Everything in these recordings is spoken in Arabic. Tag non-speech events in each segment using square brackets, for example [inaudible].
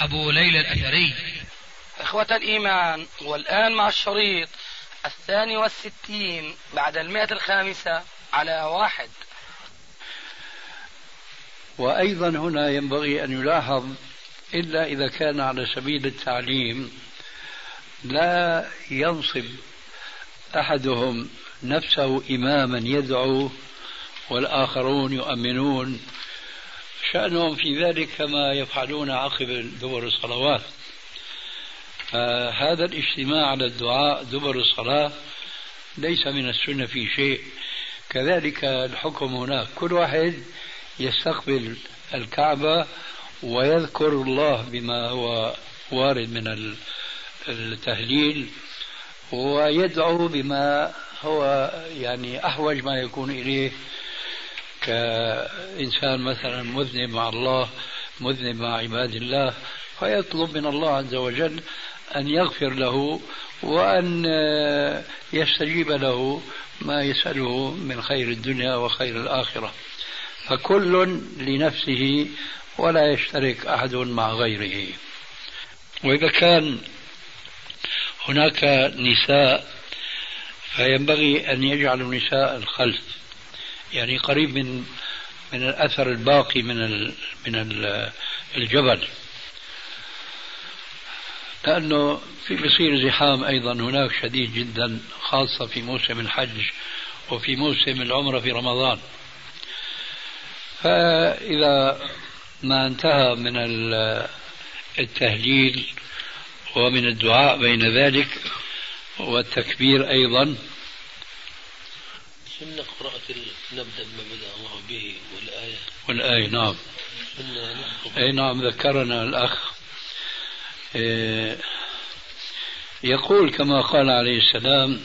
أبو ليلى الأثري. إخوة الإيمان والآن مع الشريط الثاني والستين بعد المئة الخامسة على واحد. وأيضا هنا ينبغي أن يلاحظ إلا إذا كان على سبيل التعليم لا ينصب أحدهم نفسه إماما يدعو والآخرون يؤمنون شأنهم في ذلك كما يفعلون عقب دبر الصلوات. هذا الاجتماع على الدعاء دبر الصلاة ليس من السنة في شيء. كذلك الحكم هناك كل واحد يستقبل الكعبة ويذكر الله بما هو وارد من التهليل ويدعو بما هو يعني أحوج ما يكون إليه. كإنسان مثلا مذنب مع الله مذنب مع عباد الله فيطلب من الله عز وجل أن يغفر له وأن يستجيب له ما يسأله من خير الدنيا وخير الآخرة. فكل لنفسه ولا يشترك أحد مع غيره. وإذا كان هناك نساء فينبغي أن يجعلوا النساء الخلف. يعني قريب من من الأثر الباقي من من الجبل. لأنه في بصير زحام أيضا هناك شديد جدا خاصة في موسم الحج وفي موسم العمرة في رمضان. فإذا ما انتهى من التهليل ومن الدعاء بين ذلك والتكبير أيضا سنة قراءة نبدأ بما بدأ الله به والآية. والآية نعم. أي نعم ذكرنا الأخ إيه، يقول كما قال عليه السلام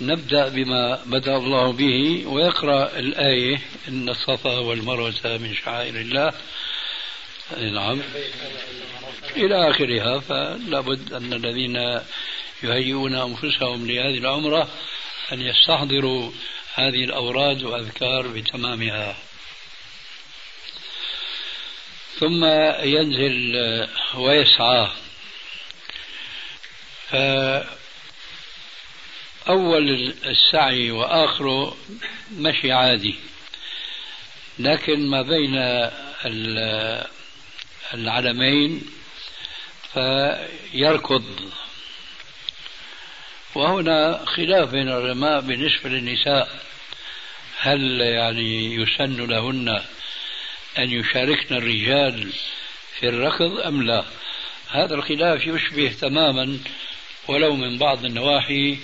نبدأ بما بدأ الله به ويقرأ الآية إن الصفا والمروة من شعائر الله. نعم. إلى آخرها فلا بد أن الذين يهيئون أنفسهم لهذه العمرة أن يستحضروا هذه الأوراد وأذكار بتمامها. ثم ينزل ويسعى. فأول السعي وآخره مشي عادي. لكن ما بين العلمين فيركض. وهنا خلاف بين العلماء بالنسبة للنساء. هل يعني يسن لهن أن يشاركن الرجال في الركض أم لا؟ هذا الخلاف يشبه تماما ولو من بعض النواحي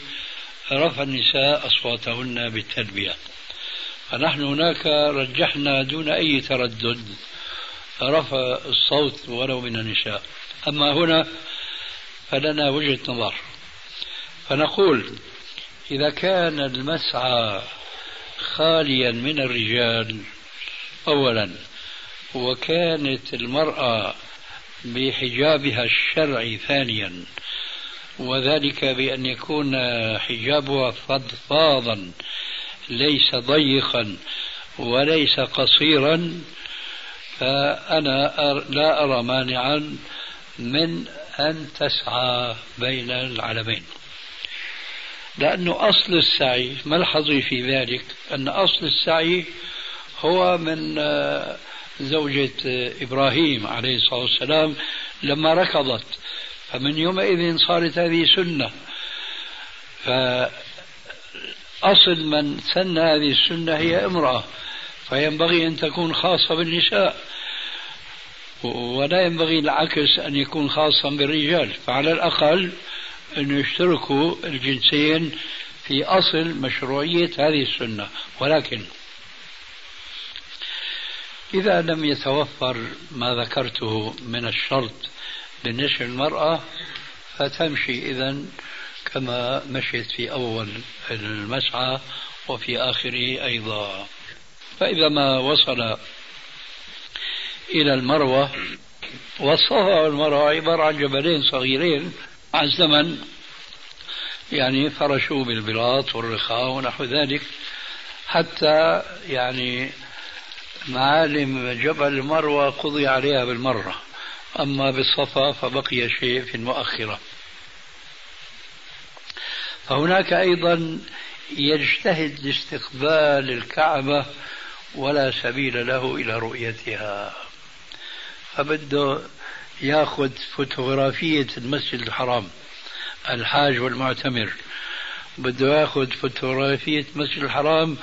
رفع النساء أصواتهن بالتلبية. فنحن هناك رجحنا دون أي تردد رفع الصوت ولو من النساء. أما هنا فلنا وجهة نظر. فنقول إذا كان المسعى خاليا من الرجال أولا وكانت المرأة بحجابها الشرعي ثانيا وذلك بأن يكون حجابها فضفاضا ليس ضيقا وليس قصيرا فأنا لا أرى مانعا من أن تسعى بين العلمين. لأنه أصل السعي ملحظي في ذلك؟ أن أصل السعي هو من آه، زوجة إبراهيم عليه الصلاة والسلام لما ركضت. فمن يومئذ صارت هذه سنة. فأصل من سن هذه السنة هي امرأة. فينبغي أن تكون خاصة بالنساء. ولا ينبغي العكس أن يكون خاصا بالرجال. فعلى الأقل أن يشتركوا الجنسين في أصل مشروعية هذه السنة ولكن إذا لم يتوفر ما ذكرته من الشرط بالنسبة للمرأة فتمشي إذا كما مشيت في أول المسعى وفي آخره أيضا. فإذا ما وصل إلى المروة والصفا والمروة عبارة عن جبلين صغيرين مع الزمن يعني فرشوا بالبلاط والرخاء ونحو ذلك حتى يعني معالم جبل المروة قضي عليها بالمرة أما بالصفا فبقي شيء في المؤخرة. فهناك أيضا يجتهد لاستقبال الكعبة ولا سبيل له إلى رؤيتها. فبده ياخذ فوتوغرافية المسجد الحرام الحاج والمعتمر. بده ياخذ فوتوغرافية المسجد الحرام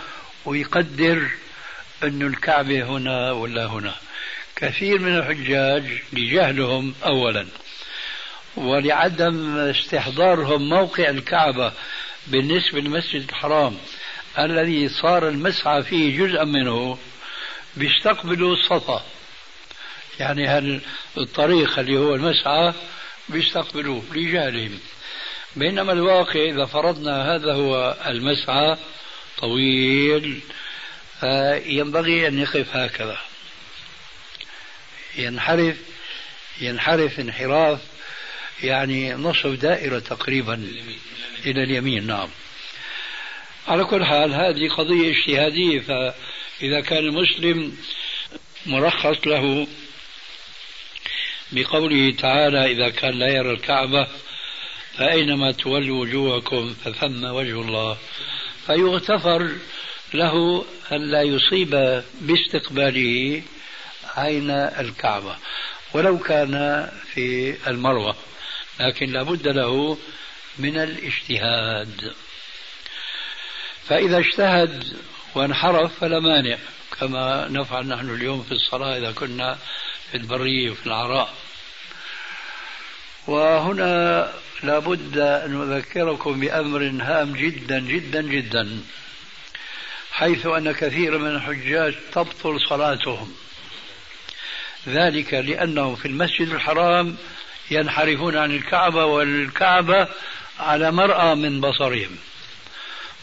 ويقدر أن الكعبة هنا ولا هنا. كثير من الحجاج لجهلهم أولا ولعدم استحضارهم موقع الكعبة بالنسبة للمسجد الحرام الذي صار المسعى فيه جزءا منه بيستقبلوا الصفا يعني هل الطريق اللي هو المسعى بيستقبلوه لجهلهم. بينما الواقع إذا فرضنا هذا هو المسعى طويل فينبغي أن يقف هكذا. ينحرف ينحرف انحراف يعني نصف دائرة تقريبا إلى اليمين نعم. على كل حال هذه قضية اجتهادية فإذا كان المسلم مرخص له بقوله تعالى إذا كان لا يرى الكعبة فأينما تولوا وجوهكم فثم وجه الله. فيغتفر له أن لا يصيب باستقباله عين الكعبة. ولو كان في المروة لكن لابد له من الاجتهاد. فإذا اجتهد وانحرف فلا مانع كما نفعل نحن اليوم في الصلاة إذا كنا في البرية وفي العراء. وهنا لابد أن أذكركم بأمر هام جدا جدا جدا حيث أن كثير من الحجاج تبطل صلاتهم. ذلك لأنهم في المسجد الحرام ينحرفون عن الكعبة والكعبة على مرأى من بصرهم.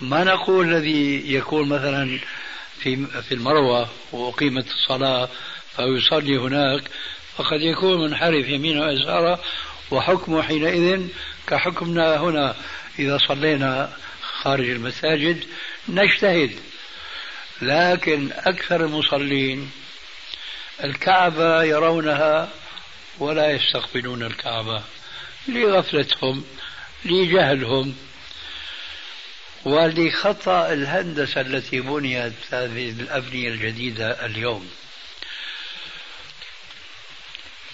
ما نقول الذي يكون مثلا في في المروة وأقيمت الصلاة فيصلي هناك فقد يكون منحرف يمينه ويساره وحكمه حينئذ كحكمنا هنا إذا صلينا خارج المساجد نجتهد. لكن أكثر المصلين الكعبة يرونها ولا يستقبلون الكعبة لغفلتهم لجهلهم ولخطأ الهندسة التي بنيت هذه الأبنية الجديدة اليوم.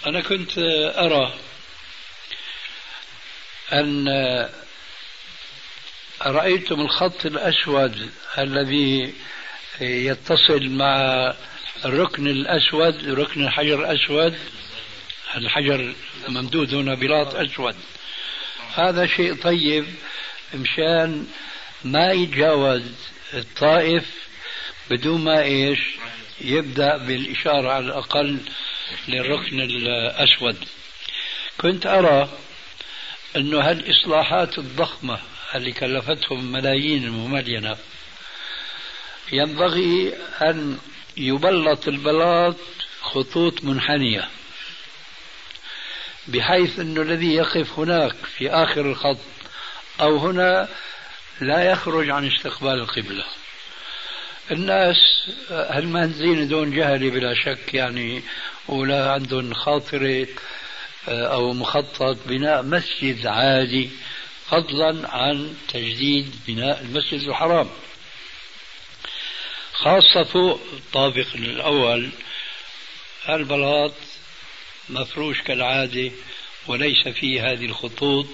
أنا كنت أرى أن رأيتم الخط الأسود الذي يتصل مع الركن الأسود ركن الحجر الأسود. الحجر ممدود هنا بلاط أسود. هذا شيء طيب مشان ما يتجاوز الطائف بدون ما إيش يبدأ بالإشارة على الأقل للركن الأسود. كنت أرى أنه هالاصلاحات الضخمة اللي كلفتهم ملايين المملينة ينبغي أن يبلط البلاط خطوط منحنية بحيث أنه الذي يقف هناك في آخر الخط أو هنا لا يخرج عن استقبال القبلة. الناس هالمهندسين دون جهل بلا شك يعني ولا عندهم خاطرة أو مخطط بناء مسجد عادي فضلا عن تجديد بناء المسجد الحرام. خاصة فوق الطابق الأول البلاط مفروش كالعادة وليس فيه هذه الخطوط.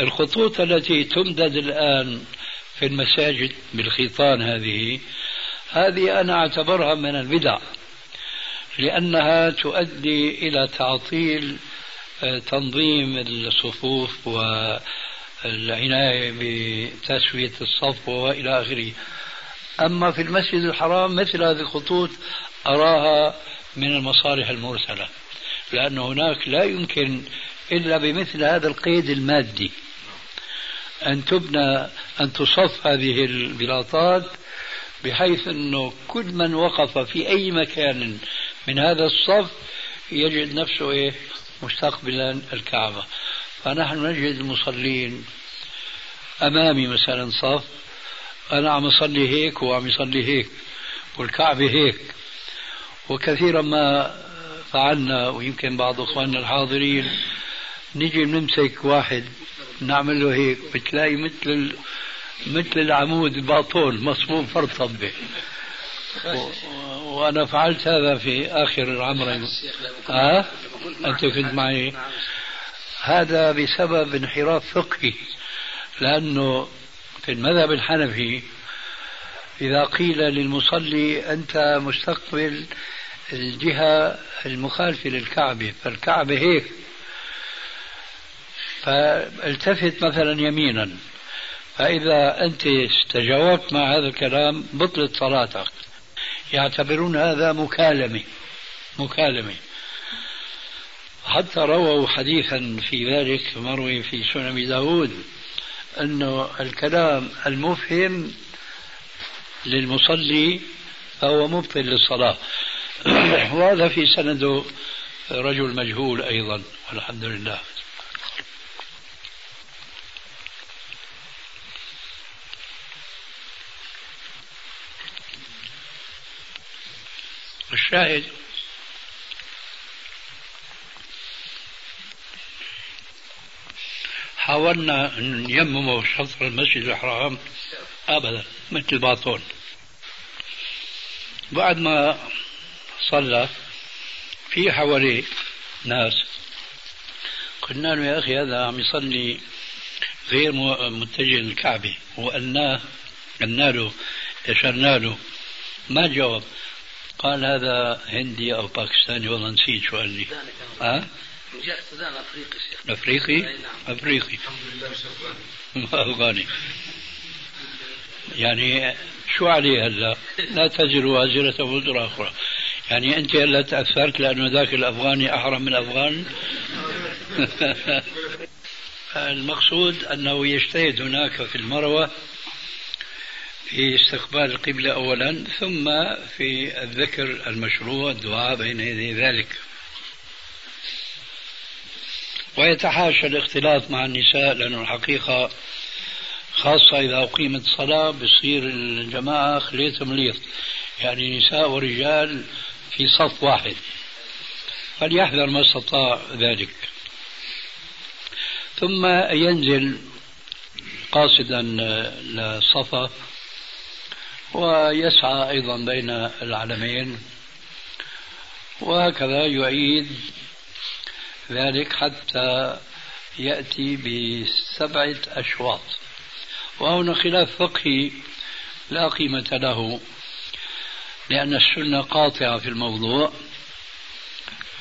الخطوط التي تمدد الآن في المساجد بالخيطان هذه هذه أنا أعتبرها من البدع. لأنها تؤدي إلى تعطيل آه، تنظيم الصفوف والعناية بتسوية الصف وإلى آخره. أما في المسجد الحرام مثل هذه الخطوط أراها من المصالح المرسلة لأن هناك لا يمكن إلا بمثل هذا القيد المادي. أن تبنى أن تصف هذه البلاطات بحيث أنه كل من وقف في أي مكان من هذا الصف يجد نفسه إيه؟ مستقبلا الكعبة. فنحن نجد المصلين أمامي مثلا صف أنا عم أصلي هيك وعم يصلي هيك والكعبة هيك. وكثيرا ما فعلنا ويمكن بعض إخواننا الحاضرين نجي نمسك واحد نعمل له هيك بتلاقي مثل مثل العمود الباطون مصموم فرطب به وأنا فعلت هذا في آخر العمرين ها أنت كنت معي. هذا بسبب انحراف فقهي لأنه في المذهب الحنفي إذا قيل للمصلي أنت مستقبل الجهة المخالفة للكعبة فالكعبة هيك. فالتفت مثلا يمينا فإذا أنت تجاوبت مع هذا الكلام بطلت صلاتك. يعتبرون هذا مكالمة. مكالمة. حتى رووا حديثا في ذلك مروي في سنن داود أنه الكلام المفهم للمصلي فهو مبطل للصلاة. [clears throat] وهذا في سنده رجل مجهول أيضا والحمد لله. الشاهد حاولنا أن نيمم شطر المسجد الحرام أبدا مثل باطون بعد ما صلى في حواليه ناس قلنا له يا أخي هذا عم يصلي غير متجه للكعبة وقلناه قلنا له إشرنا له. ما جاوب. قال هذا هندي أو باكستاني والله نسيت شو قال لي ها؟ جهه السودان أفريقي شيخ أفريقي؟ نعم. أفريقي الحمد لله [laughs] أفغاني يعني شو عليه هلا؟ لا تزر وازرة وزر أخرى يعني أنت هلا تأثرت لأنه ذاك الأفغاني أحرم من الأفغان [laughs] المقصود أنه يجتهد هناك في المروة في استقبال القبلة أولا ثم في الذكر المشروع الدعاء بين يدي ذلك. ويتحاشى الاختلاط مع النساء لأنه الحقيقة خاصة إذا أقيمت الصلاة بصير الجماعة خليط مليط يعني نساء ورجال في صف واحد. فليحذر ما استطاع ذلك. ثم ينزل قاصدا للصفا ويسعى أيضا بين العلمين وهكذا يعيد ذلك حتى يأتي بسبعة أشواط. وهنا خلاف فقهي لا قيمة له لأن السنة قاطعة في الموضوع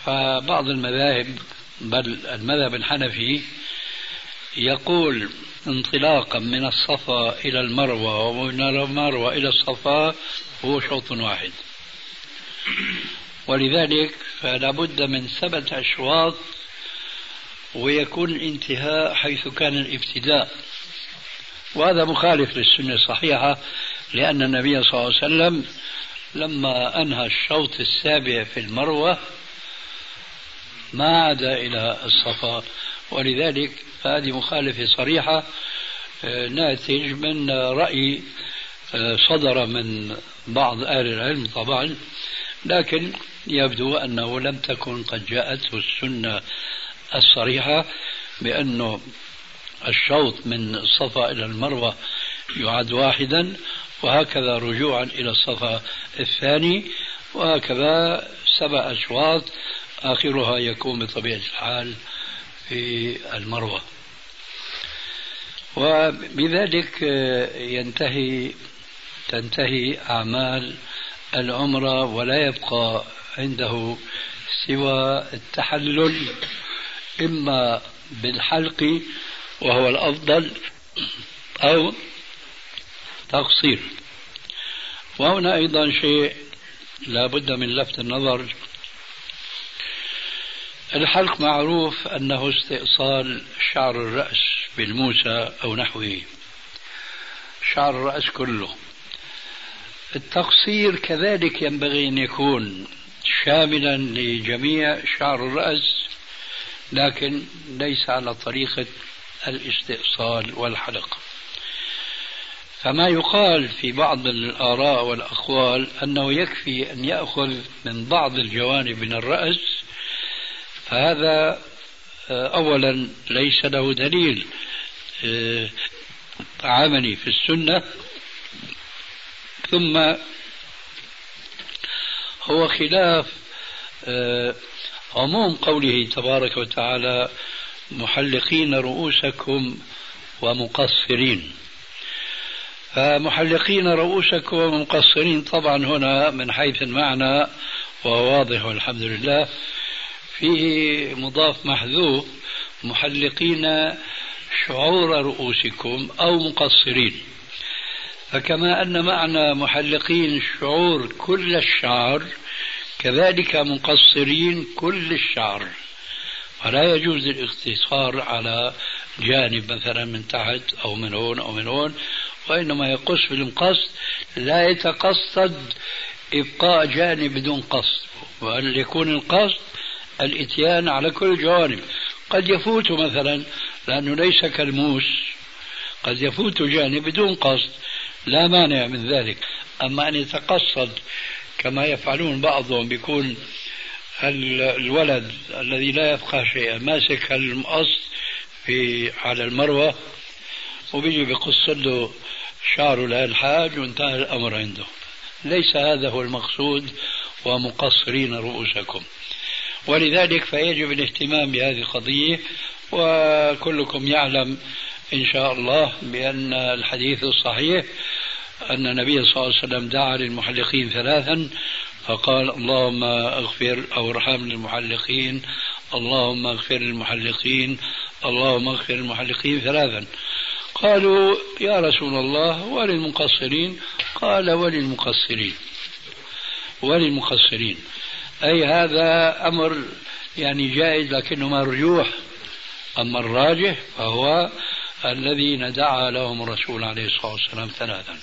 فبعض المذاهب بل المذهب الحنفي يقول انطلاقا من الصفا إلى المروة ومن المروة إلى الصفا هو شوط واحد. ولذلك فلا بد من سبعة أشواط ويكون الانتهاء حيث كان الابتداء. وهذا مخالف للسنة الصحيحة لأن النبي صلى الله عليه وسلم لما أنهى الشوط السابع في المروة ما عاد إلى الصفا. ولذلك هذه مخالفة صريحة آه، ناتج من رأي آه، صدر من بعض أهل العلم طبعا لكن يبدو أنه لم تكن قد جاءته السنة الصريحة بأنه الشوط من الصفا إلى المروة يعد واحدا وهكذا رجوعا إلى الصفا الثاني وهكذا سبع أشواط آخرها يكون بطبيعة الحال في المروة. وبذلك ينتهي تنتهي أعمال العمرة ولا يبقى عنده سوى التحلل إما بالحلق وهو الأفضل أو تقصير. وهنا أيضا شيء لا بد من لفت النظر الحلق معروف أنه استئصال شعر الرأس بالموسى أو نحوه. شعر الرأس كله. التقصير كذلك ينبغي أن يكون شاملا لجميع شعر الرأس لكن ليس على طريقة الاستئصال والحلق. فما يقال في بعض الآراء والأقوال أنه يكفي أن يأخذ من بعض الجوانب من الرأس فهذا آه، أولا ليس له دليل آه، عملي في السنة ثم هو خلاف آه، عموم قوله تبارك وتعالى محلقين رؤوسكم ومقصرين. فمحلقين رؤوسكم ومقصرين طبعا هنا من حيث المعنى وهو واضح والحمد لله. فيه مضاف محذوف محلقين شعور رؤوسكم أو مقصرين. فكما أن معنى محلقين شعور كل الشعر كذلك مقصرين كل الشعر. فلا يجوز الاقتصار على جانب مثلا من تحت أو من هون أو من هون وإنما يقص بالمقص. لا يتقصد إبقاء جانب بدون قصد وأن يكون القصد الإتيان على كل الجوانب قد يفوت مثلا لأنه ليس كالموس. قد يفوت جانب بدون قصد. لا مانع من ذلك. أما أن يتقصد كما يفعلون بعضهم بيكون الولد الذي لا يفقه شيئا ماسك المقص في على المروة وبيجي بقص له شعره للحاج وانتهى الأمر عنده. ليس هذا هو المقصود ومقصرين رؤوسكم. ولذلك فيجب الاهتمام بهذه القضية وكلكم يعلم إن شاء الله بأن الحديث الصحيح أن النبي صلى الله عليه وسلم دعا للمحلقين ثلاثا فقال اللهم اغفر أو ارحم للمحلقين اللهم اغفر للمحلقين اللهم اغفر للمحلقين ثلاثا. قالوا يا رسول الله وللمقصرين؟ قال وللمقصرين. وللمقصرين. أي هذا أمر يعني جائز لكنه مرجوح أما الراجح فهو الذين دعا لهم الرسول عليه الصلاة والسلام ثلاثا.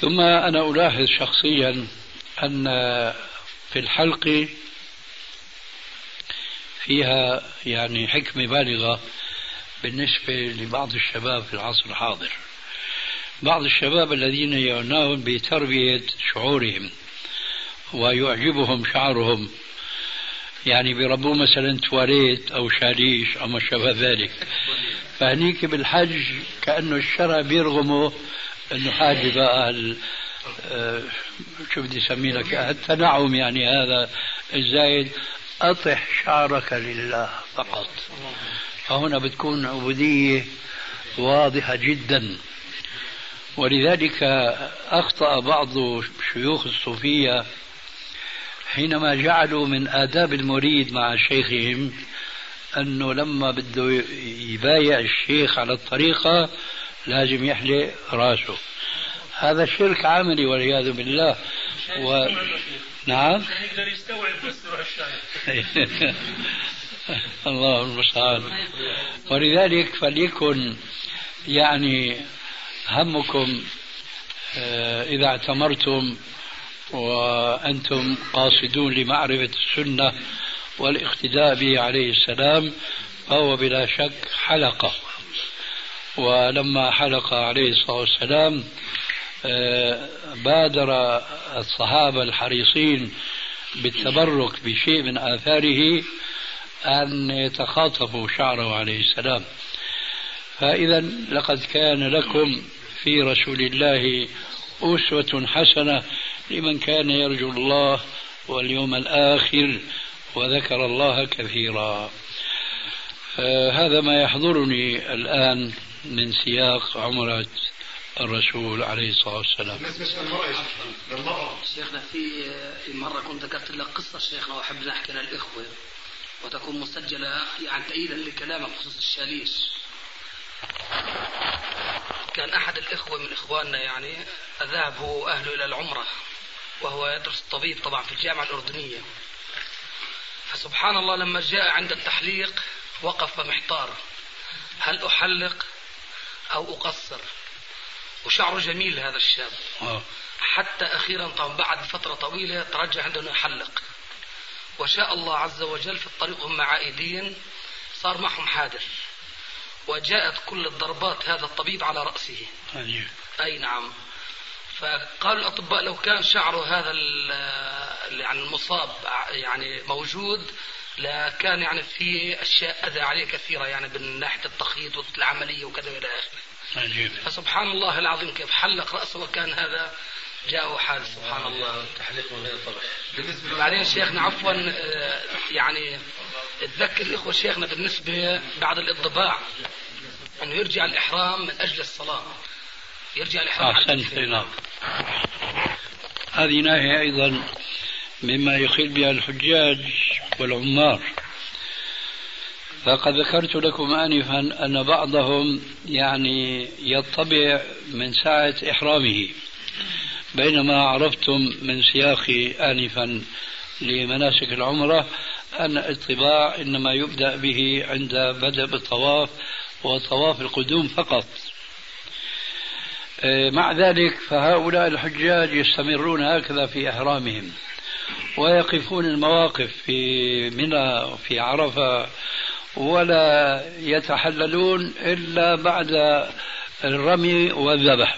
ثم أنا ألاحظ شخصيا أن في الحلق فيها يعني حكمة بالغة بالنسبة لبعض الشباب في العصر الحاضر. بعض الشباب الذين يعنون بتربية شعورهم. ويعجبهم شعرهم. يعني بيربوه مثلا تواليت أو شاليش أو ما شابه ذلك. فهنيك بالحج كأنه الشرع بيرغمه إنه حاجة بقى آه، شو بدي اسمي لك؟ التنعم يعني هذا الزايد. أطح شعرك لله فقط. فهنا بتكون عبودية واضحة جدا. ولذلك أخطأ بعض شيوخ الصوفية حينما جعلوا من آداب المريد مع شيخهم أنه لما بده يبايع الشيخ على الطريقة لازم يحلق راسه. هذا شرك عملي والعياذ بالله. و... نعم. يقدر يستوعب بس [laughs] الله المستعان. ولذلك فليكن يعني همكم آه، إذا اعتمرتم وأنتم قاصدون لمعرفة السنة والاقتداء به عليه السلام فهو بلا شك حلقة. ولما حلق عليه الصلاة والسلام آه، بادر الصحابة الحريصين بالتبرك بشيء من آثاره أن يتخاطفوا شعره عليه السلام. فإذا لقد كان لكم في رسول الله أسوة حسنة لمن كان يرجو الله واليوم الآخر وذكر الله كثيرا. هذا ما يحضرني الآن من سياق عمرة الرسول عليه الصلاة والسلام. شيخنا في في مرة كنت ذكرت لك قصة شيخنا وأحب نحكي للإخوة وتكون مسجلة يعني تأييدا لكلامك بخصوص الشاليش كان أحد الإخوة من إخواننا يعني ذهب هو أهله إلى العمرة وهو يدرس الطبيب طبعا في الجامعة الأردنية. فسبحان الله لما جاء عند التحليق وقف محتار هل أحلق أو أقصر؟ وشعره جميل هذا الشاب. آه. حتى أخيرا طبعا بعد فترة طويلة ترجع عنده أنه يحلق. وشاء الله عز وجل في الطريق هم عائدين صار معهم حادث. وجاءت كل الضربات هذا الطبيب على رأسه. عجيب. أي نعم. فقال الأطباء لو كان شعره هذا ال- يعني المصاب يعني موجود لكان يعني في أشياء أذى عليه كثيرة يعني من ناحية التخييط والعملية وكذا إلى آخره. عجيب فسبحان الله العظيم كيف حلق رأسه وكان هذا جاءه حادث سبحان الله. تحليق من غير طبع. بعدين شيخنا عفوا آه، يعني تذكر الاخوه شيخنا بالنسبة بعد الانطباع أنه يرجع الإحرام من أجل الصلاة. يرجع الإحرام على أحسنت. نعم. هذه ناحية أيضا مما يخل بها الحجاج والعمار. فقد ذكرت لكم آنفا أن بعضهم يعني يطبع من ساعة إحرامه. بينما عرفتم من سياقي آنفا لمناسك العمرة أن الطباع إنما يبدأ به عند بدء بالطواف وطواف القدوم فقط. آه، مع ذلك فهؤلاء الحجاج يستمرون هكذا في إحرامهم ويقفون المواقف في منى في عرفة ولا يتحللون إلا بعد الرمي والذبح.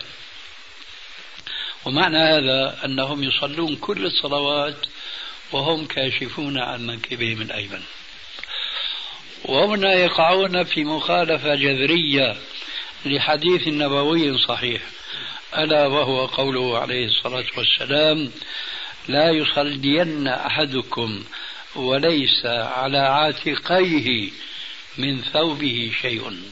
ومعنى هذا أنهم يصلون كل الصلوات وهم كاشفون عن منكبهم الأيمن. وهنا يقعون في مخالفة جذرية لحديث نبوي صحيح. ألا وهو قوله عليه الصلاة والسلام لا يصلين أحدكم وليس على عاتقيه من ثوبه شيء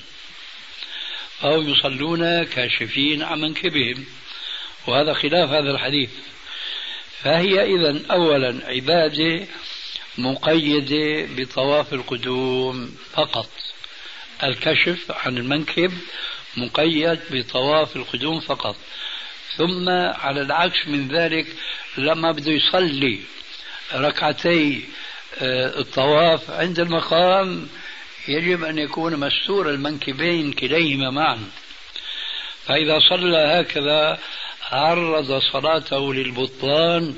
فهم يصلون كاشفين عن منكبهم. وهذا خلاف هذا الحديث. فهي إذا أولا عبادة مقيدة بطواف القدوم فقط. الكشف عن المنكب مقيد بطواف القدوم فقط. ثم على العكس من ذلك لما بده يصلي ركعتي آه، الطواف عند المقام يجب أن يكون مستور المنكبين كليهما معا. فإذا صلى هكذا عرض صلاته للبطلان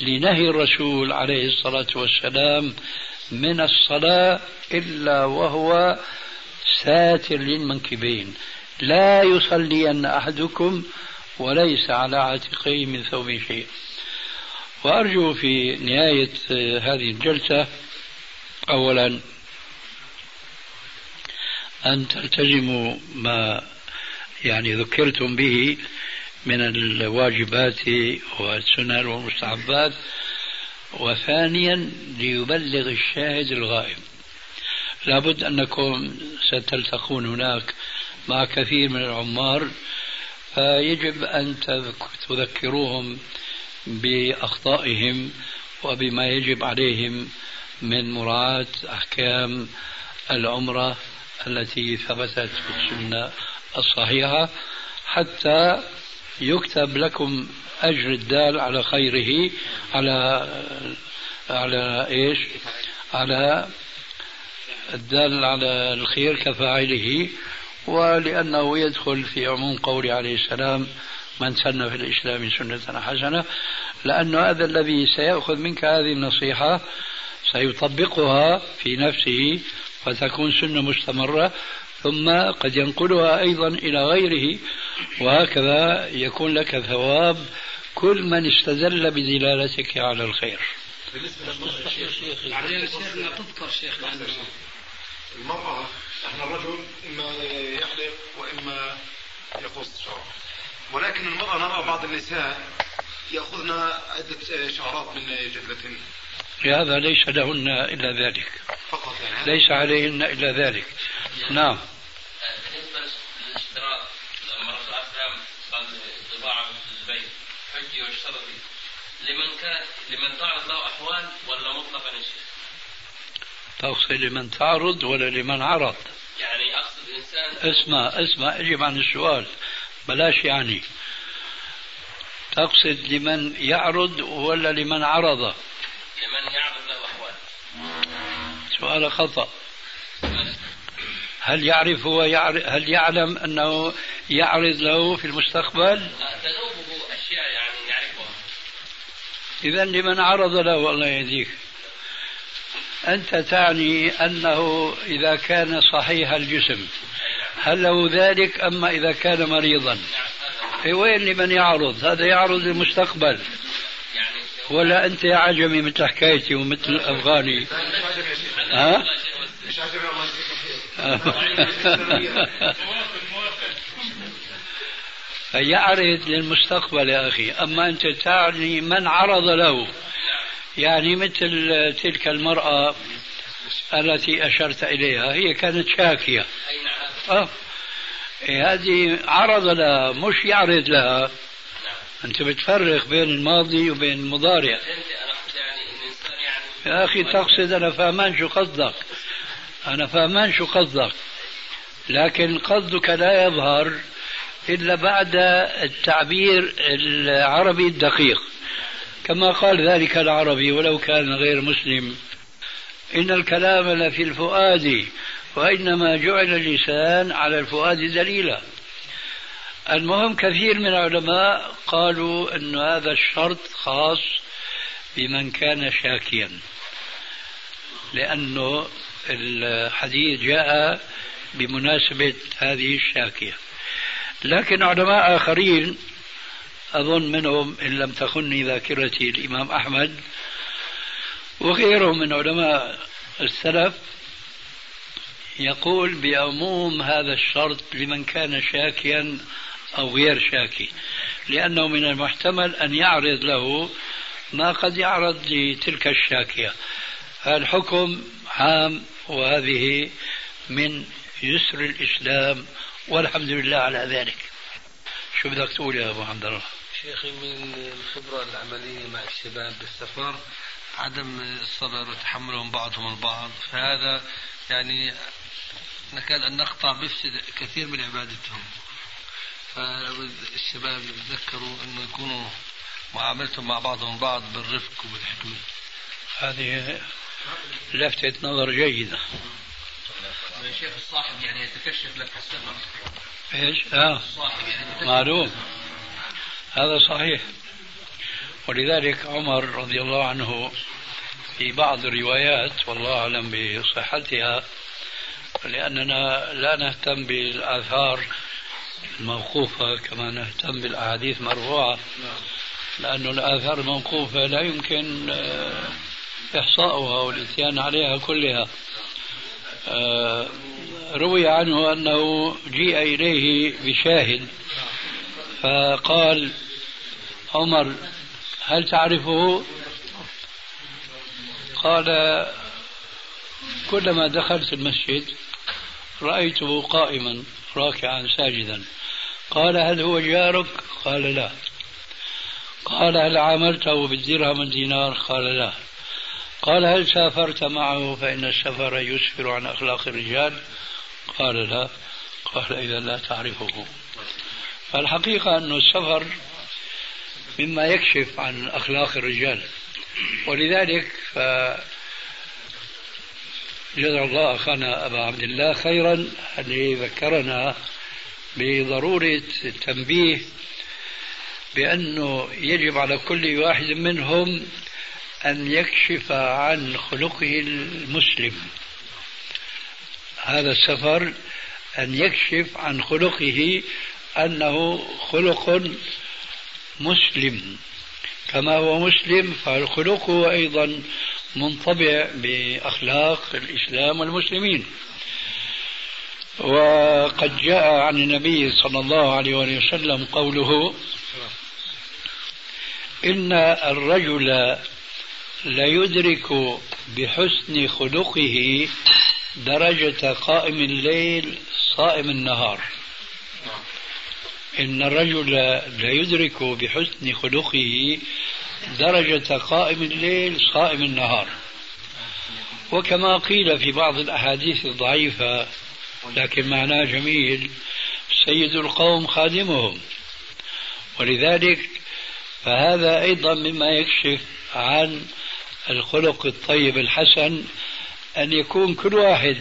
لنهي الرسول عليه الصلاة والسلام من الصلاة إلا وهو ساتر للمنكبين. لا يصلين أحدكم وليس على عاتقيه من ثوب شيء. وأرجو في نهاية هذه الجلسة أولا أن تلتزموا ما يعني ذكرتم به من الواجبات والسنن والمستحبات وثانيا ليبلغ الشاهد الغائب. لابد أنكم ستلتقون هناك مع كثير من العمار فيجب أن تذكروهم بأخطائهم وبما يجب عليهم من مراعاة أحكام العمرة التي ثبتت في السنة الصحيحة حتى يكتب لكم أجر الدال على خيره على على إيش؟ على الدال على الخير كفاعله ولأنه يدخل في عموم قول عليه السلام من سن في الإسلام سنة حسنة لأن هذا الذي سيأخذ منك هذه النصيحة سيطبقها في نفسه فتكون سنة مستمرة. ثم قد ينقلها أيضا إلى غيره وهكذا يكون لك ثواب كل من استدل بدلالتك على الخير. بعدين شيخنا تذكر شيخنا عندنا المرأة إحنا الرجل إما يحلق وإما يقص شعره. ولكن المرأة نرى بعض النساء يأخذن عدة شعرات من جدلتهن هذا ليس لهن إلا ذلك. فقط يعني. ليس عليهن إلا ذلك. نعم. بالنسبة للاشتراط لما الرسول عليه السلام قال طباعة البيت حجي واشترطي لمن كان لمن تعرض له أحوال ولا مطلقا يا شيخ؟ تقصد لمن تعرض ولا لمن عرض؟ يعني أقصد إنسان اسمع اسمع اجب عن السؤال. بلاش يعني. تقصد لمن يعرض ولا لمن عرض؟ لمن يعرض له أحوال. سؤال خطأ. هل يعرف هو يعرف هل يعلم أنه يعرض له في المستقبل تنوبه أشياء يعني يعرفها إذا لمن عرض له الله يهديك أنت تعني أنه إذا كان صحيح الجسم هل له ذلك أما إذا كان مريضا في وين لمن يعرض هذا يعرض المستقبل ولا أنت يا عجمي مثل حكايتي ومثل الأفغاني ها؟ مش عجمي [laughs] فيعرض للمستقبل يا أخي. أما أنت تعني من عرض له. يعني مثل تلك المرأة التي أشرت إليها هي كانت شاكية. أه. إيه، هذه عرض لها مش يعرض لها. أنت بتفرق بين الماضي وبين المضارع. يا أخي تقصد أنا فاهمان شو قصدك. أنا فاهمان شو قصدك. لكن قصدك لا يظهر إلا بعد التعبير العربي الدقيق. كما قال ذلك العربي ولو كان غير مسلم. إن الكلام لفي الفؤاد وإنما جعل اللسان على الفؤاد دليلا. المهم كثير من العلماء قالوا أن هذا الشرط خاص بمن كان شاكيا. لأنه الحديث جاء بمناسبة هذه الشاكية. لكن علماء آخرين أظن منهم إن لم تخني ذاكرتي الإمام أحمد وغيرهم من علماء السلف يقول بعموم هذا الشرط لمن كان شاكيا أو غير شاكي لأنه من المحتمل أن يعرض له ما قد يعرض لتلك الشاكية. الحكم عام وهذه من يسر الإسلام والحمد لله على ذلك. شو بدك تقول يا أبو حمد الله؟ شيخي من الخبرة العملية مع الشباب بالسفر عدم الصبر وتحملهم بعضهم البعض. فهذا يعني نكاد أن نقطع بفسد كثير من عبادتهم. فالشباب يتذكروا أنه يكونوا معاملتهم مع بعضهم بعض بالرفق وبالحدود هذه لفتة نظر جيدة. الشيخ الصاحب يعني يتكشف لك السفر إيش؟ آه. يعني معلوم. هذا صحيح. ولذلك عمر رضي الله عنه في بعض الروايات والله أعلم بصحتها لأننا لا نهتم بالآثار الموقوفة كما نهتم بالأحاديث المرفوعه لأن الآثار الموقوفة لا يمكن آه، إحصاؤها والإتيان عليها كلها. آه، روي عنه أنه جيء إليه بشاهد فقال عمر هل تعرفه؟ قال كلما دخلت المسجد رأيته قائما راكعا ساجدا. قال هل هو جارك؟ قال لا. قال هل عاملته بالدرهم الدينار قال لا. قال هل سافرت معه فإن السفر يسفر عن أخلاق الرجال؟ قال لا. قال إذا لا تعرفه. فالحقيقة أن السفر مما يكشف عن أخلاق الرجال. ولذلك جزا الله أخانا أبا عبد الله خيرا الذي ذكرنا بضرورة التنبيه بأنه يجب على كل واحد منهم أن يكشف عن خلقه المسلم. هذا السفر أن يكشف عن خلقه أنه خلق مسلم. كما هو مسلم فخلقه أيضا منطبع بأخلاق الإسلام والمسلمين. وقد جاء عن النبي صلى الله عليه وسلم قوله إن الرجل ليدرك بحسن خلقه درجة قائم الليل صائم النهار. إن الرجل ليدرك بحسن خلقه درجة قائم الليل صائم النهار. وكما قيل في بعض الأحاديث الضعيفة لكن معناه جميل سيد القوم خادمهم. ولذلك فهذا أيضا مما يكشف عن الخلق الطيب الحسن أن يكون كل واحد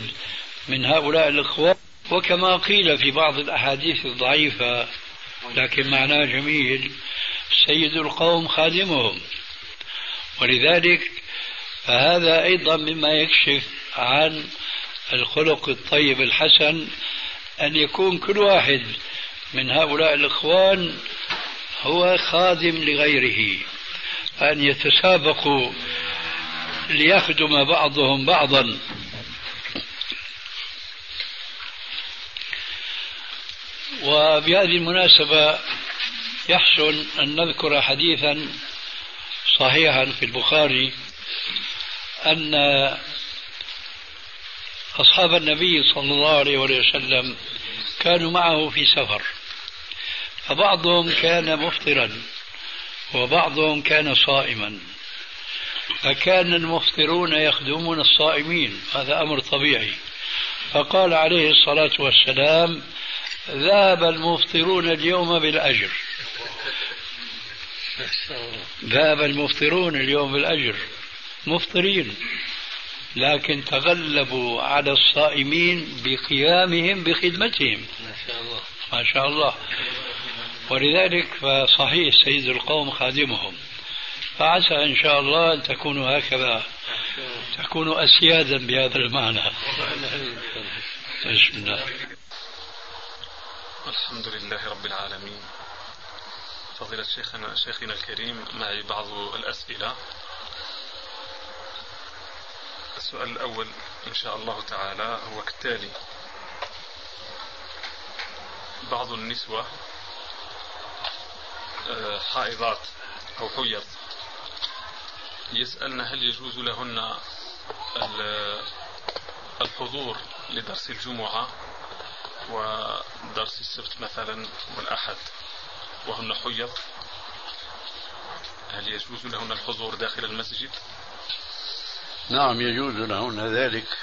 من هؤلاء الإخوة وكما قيل في بعض الأحاديث الضعيفة لكن معناه جميل سيد القوم خادمهم. ولذلك فهذا أيضا مما يكشف عن الخلق الطيب الحسن أن يكون كل واحد من هؤلاء الإخوان هو خادم لغيره أن يتسابقوا ليخدم بعضهم بعضا. وبهذه المناسبة يحسن أن نذكر حديثا صحيحا في البخاري أن أصحاب النبي صلى الله عليه وسلم كانوا معه في سفر فبعضهم كان مفطرا وبعضهم كان صائما. فكان المفطرون يخدمون الصائمين هذا أمر طبيعي. فقال عليه الصلاة والسلام ذهب المفطرون اليوم بالأجر. ذهب المفطرون اليوم بالأجر. مفطرين. لكن تغلبوا على الصائمين بقيامهم بخدمتهم. ما شاء الله. ما شاء الله. ولذلك فصحيح سيد القوم خادمهم. فعسى إن شاء الله أن تكونوا هكذا تكونوا أسيادا بهذا المعنى. بسم الله. الحمد لله رب العالمين. فضيلة شيخنا شيخنا الكريم معي بعض الأسئلة. السؤال الأول إن شاء الله تعالى هو كالتالي بعض النسوة آه، حائضات أو حيض يسألن هل يجوز لهن الحضور لدرس الجمعة ودرس السبت مثلا والأحد وهن حيض؟ هل يجوز لهن الحضور داخل المسجد؟ نعم يجوز لهن ذلك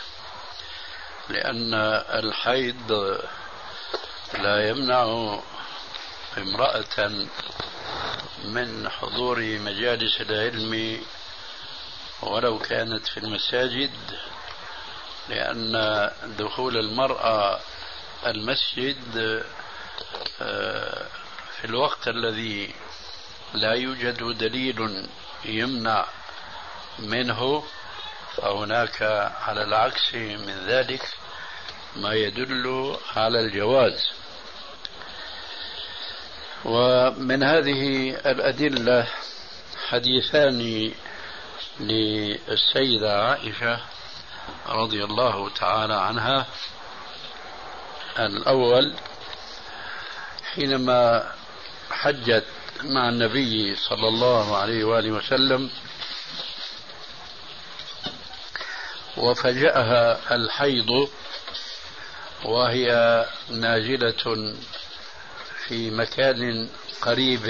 لأن الحيض لا يمنع امرأة من حضور مجالس العلم ولو كانت في المساجد لأن دخول المرأة المسجد آه، في الوقت الذي لا يوجد دليل يمنع منه فهناك على العكس من ذلك ما يدل على الجواز. ومن هذه الأدلة حديثان للسيدة عائشة رضي الله تعالى عنها. الأول حينما حجت مع النبي صلى الله عليه وآله وسلم وفجأها الحيض وهي نازلة في مكان قريب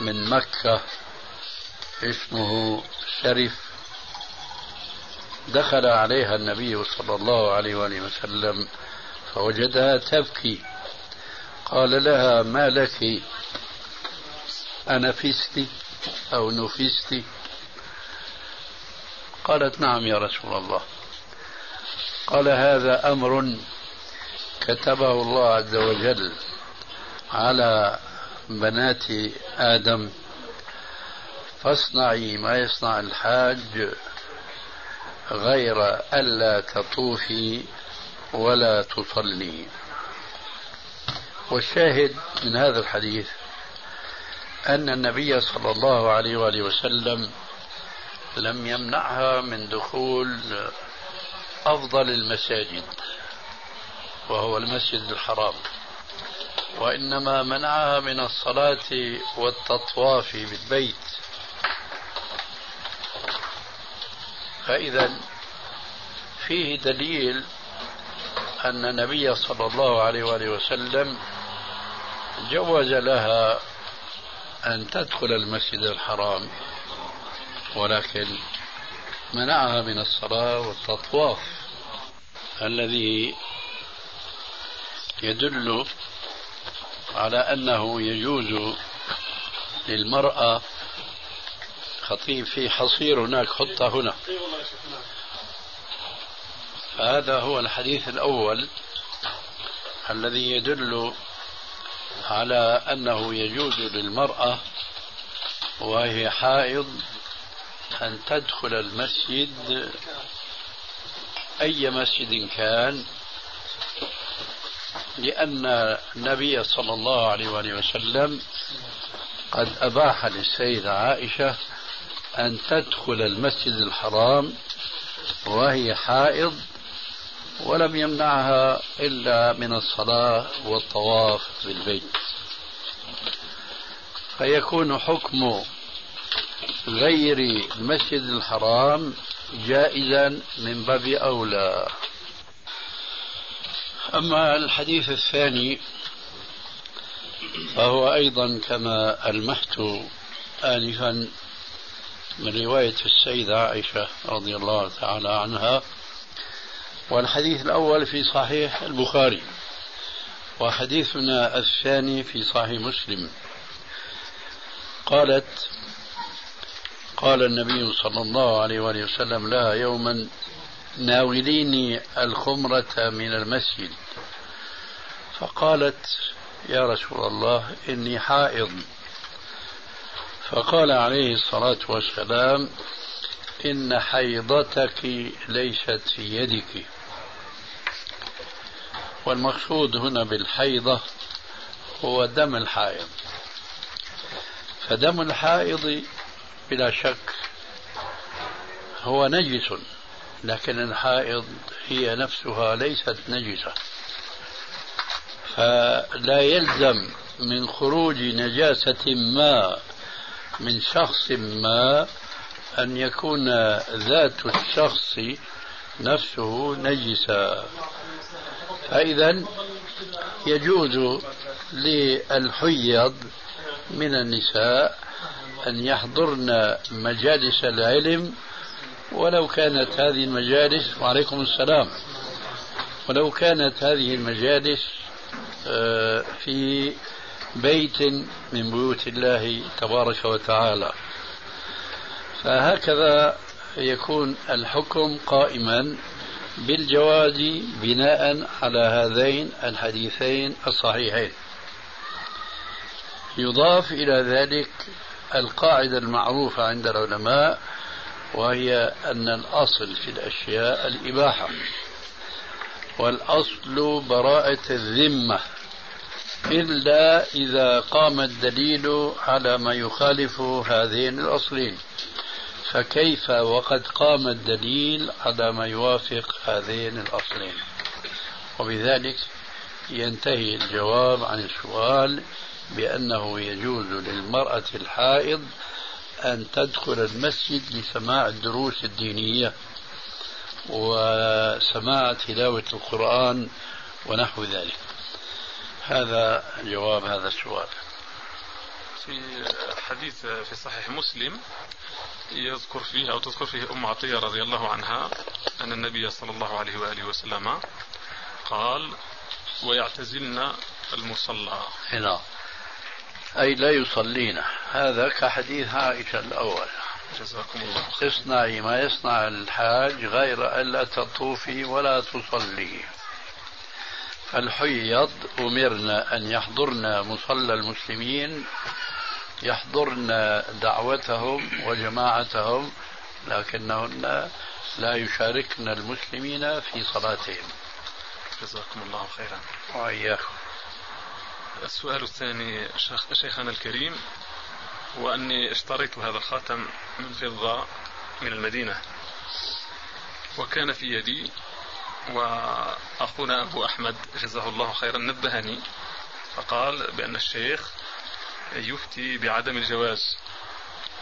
من مكة. اسمه شرف دخل عليها النبي صلى الله عليه وآله وسلم فوجدها تبكي. قال لها ما لك؟ أنفست أو نفست قالت نعم يا رسول الله. قال هذا أمر كتبه الله عز وجل على بنات آدم فاصنعي ما يصنع الحاج غير ألا تطوفي ولا تصلي. والشاهد من هذا الحديث أن النبي صلى الله عليه وآله وسلم لم يمنعها من دخول أفضل المساجد وهو المسجد الحرام وإنما منعها من الصلاة والتطواف بالبيت. فإذا فيه دليل أن النبي صلى الله عليه وآله وسلم جوز لها أن تدخل المسجد الحرام ولكن منعها من الصلاة والتطواف الذي يدل على أنه يجوز للمرأة خطيب في حصير هناك حطها هنا. فهذا هو الحديث الأول الذي يدل على أنه يجوز للمرأة وهي حائض أن تدخل المسجد أي مسجد كان لأن النبي صلى الله عليه وسلم قد أباح للسيدة عائشة أن تدخل المسجد الحرام وهي حائض ولم يمنعها إلا من الصلاة والطواف بالبيت. فيكون حكم غير المسجد الحرام جائزا من باب أولى. أما الحديث الثاني فهو أيضا كما ألمحت آنفا من رواية السيدة عائشة رضي الله تعالى عنها والحديث الأول في صحيح البخاري وحديثنا الثاني في صحيح مسلم. قالت قال النبي صلى الله عليه وآله وسلم لها يوما ناوليني الخمرة من المسجد. فقالت يا رسول الله إني حائض. فقال عليه الصلاة والسلام إن حيضتك ليست في يدك. والمقصود هنا بالحيضة هو دم الحائض. فدم الحائض بلا شك هو نجس لكن الحائض هي نفسها ليست نجسة. فلا يلزم من خروج نجاسة ما من شخص ما أن يكون ذات الشخص نفسه نجسا فإذا يجوز للحيض من النساء أن يحضرن مجالس العلم ولو كانت هذه المجالس وعليكم السلام ولو كانت هذه المجالس آه، في بيت من بيوت الله تبارك وتعالى. فهكذا يكون الحكم قائما بالجواز بناء على هذين الحديثين الصحيحين. يضاف إلى ذلك القاعدة المعروفة عند العلماء وهي أن الأصل في الأشياء الإباحة والأصل براءة الذمة. إلا إذا قام الدليل على ما يخالف هذين الأصلين. فكيف وقد قام الدليل على ما يوافق هذين الأصلين؟ وبذلك ينتهي الجواب عن السؤال بأنه يجوز للمرأة الحائض أن تدخل المسجد لسماع الدروس الدينية وسماع تلاوة القرآن ونحو ذلك. هذا جواب هذا السؤال. في حديث في صحيح مسلم يذكر فيه أو تذكر فيه أم عطية رضي الله عنها أن النبي صلى الله عليه وآله وسلم قال ويعتزلن المصلى. هنا. أي لا يصلين. هذا كحديث عائشة الأول. جزاكم الله اصنعي ما يصنع الحاج غير ألا تطوفي ولا تصلي. فالحيض أمرنا أن يحضرن مصلى المسلمين يحضرن دعوتهم وجماعتهم لكنهن لا يشاركن المسلمين في صلاتهم. جزاكم الله خيرا. وإياكم. السؤال الثاني شيخنا الكريم وأني اشتريت هذا الخاتم من فضة من المدينة وكان في يدي وأخونا أبو أحمد جزاه الله خيرا نبهني فقال بأن الشيخ يفتي بعدم الجواز.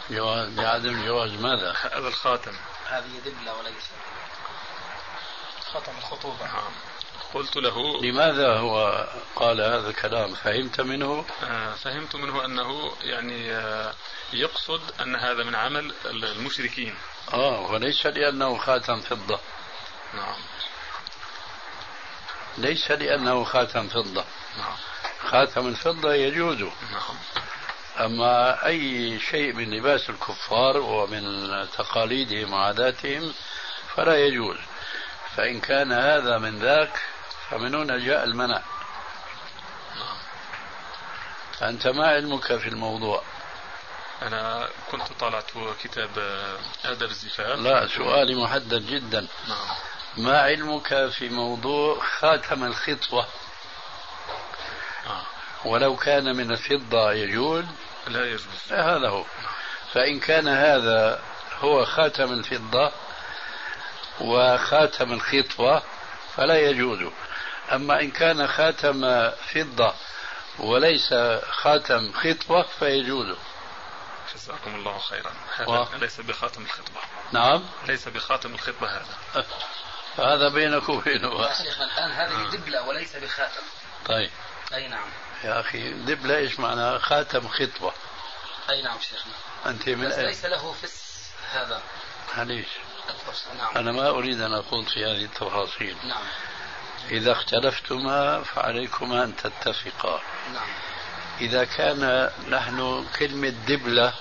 جواز بعدم الجواز ماذا؟ هذا الخاتم. هذه دبلة وليس. خاتم الخطوبة. نعم. قلت له لماذا هو قال هذا الكلام؟ فهمت منه؟ آه، فهمت منه أنه يعني آه، يقصد أن هذا من عمل المشركين. آه وليس لأنه خاتم فضة. نعم. ليس لأنه خاتم فضة. نعم. خاتم الفضة يجوز. نعم. أما أي شيء من لباس الكفار ومن تقاليدهم وعاداتهم فلا يجوز. فإن كان هذا من ذاك فمن هنا جاء المنع. أنت ما علمك في الموضوع؟ أنا كنت طالعت كتاب آداب الزفاف. لا سؤالي محدد جدا. نعم. ما علمك في موضوع خاتم الخطوة آه. ولو كان من الفضة يجوز؟ لا يجوز. هذا هو. فإن كان هذا هو خاتم الفضة وخاتم الخطوة فلا يجوز. أما إن كان خاتم فضة وليس خاتم خطوة فيجوز. جزاكم الله خيرا. هذا و- ليس بخاتم الخطبة. نعم. ليس بخاتم الخطبة هذا. فهذا بينك وبينه. يا شيخنا الآن هذه دبلة وليس بخاتم. طيب. أي نعم. يا أخي دبلة إيش معناها خاتم خطوة أي نعم شيخنا أنت من بس ليس له فس هذا. معليش نعم. أنا ما أريد أن أخوض في هذه التفاصيل. نعم. إذا اختلفتما فعليكما أن تتفقا. نعم. إذا كان نحن كلمة دبلة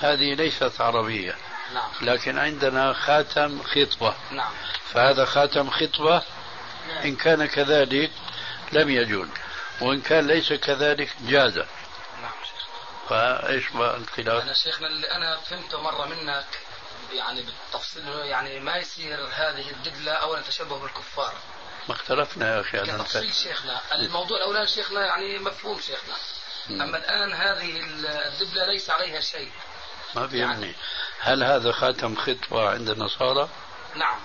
هذه ليست عربية. نعم. لكن عندنا خاتم خطبة. نعم. فهذا خاتم خطبة إن كان كذلك لم يجوز وإن كان ليس كذلك جاز. نعم شيخ. فإيش بقى الخلاف؟ أنا شيخنا اللي أنا فهمته مرة منك يعني بالتفصيل يعني ما يصير هذه الدبلة أولا تشبه بالكفار. ما اختلفنا يا أخي هذا كتفصيل. شيخنا. الموضوع الأولاني شيخنا يعني مفهوم شيخنا. أما الآن هذه الدبلة ليس عليها شيء. ما بيعني هل هذا خاتم خطبة عند النصارى؟ نعم.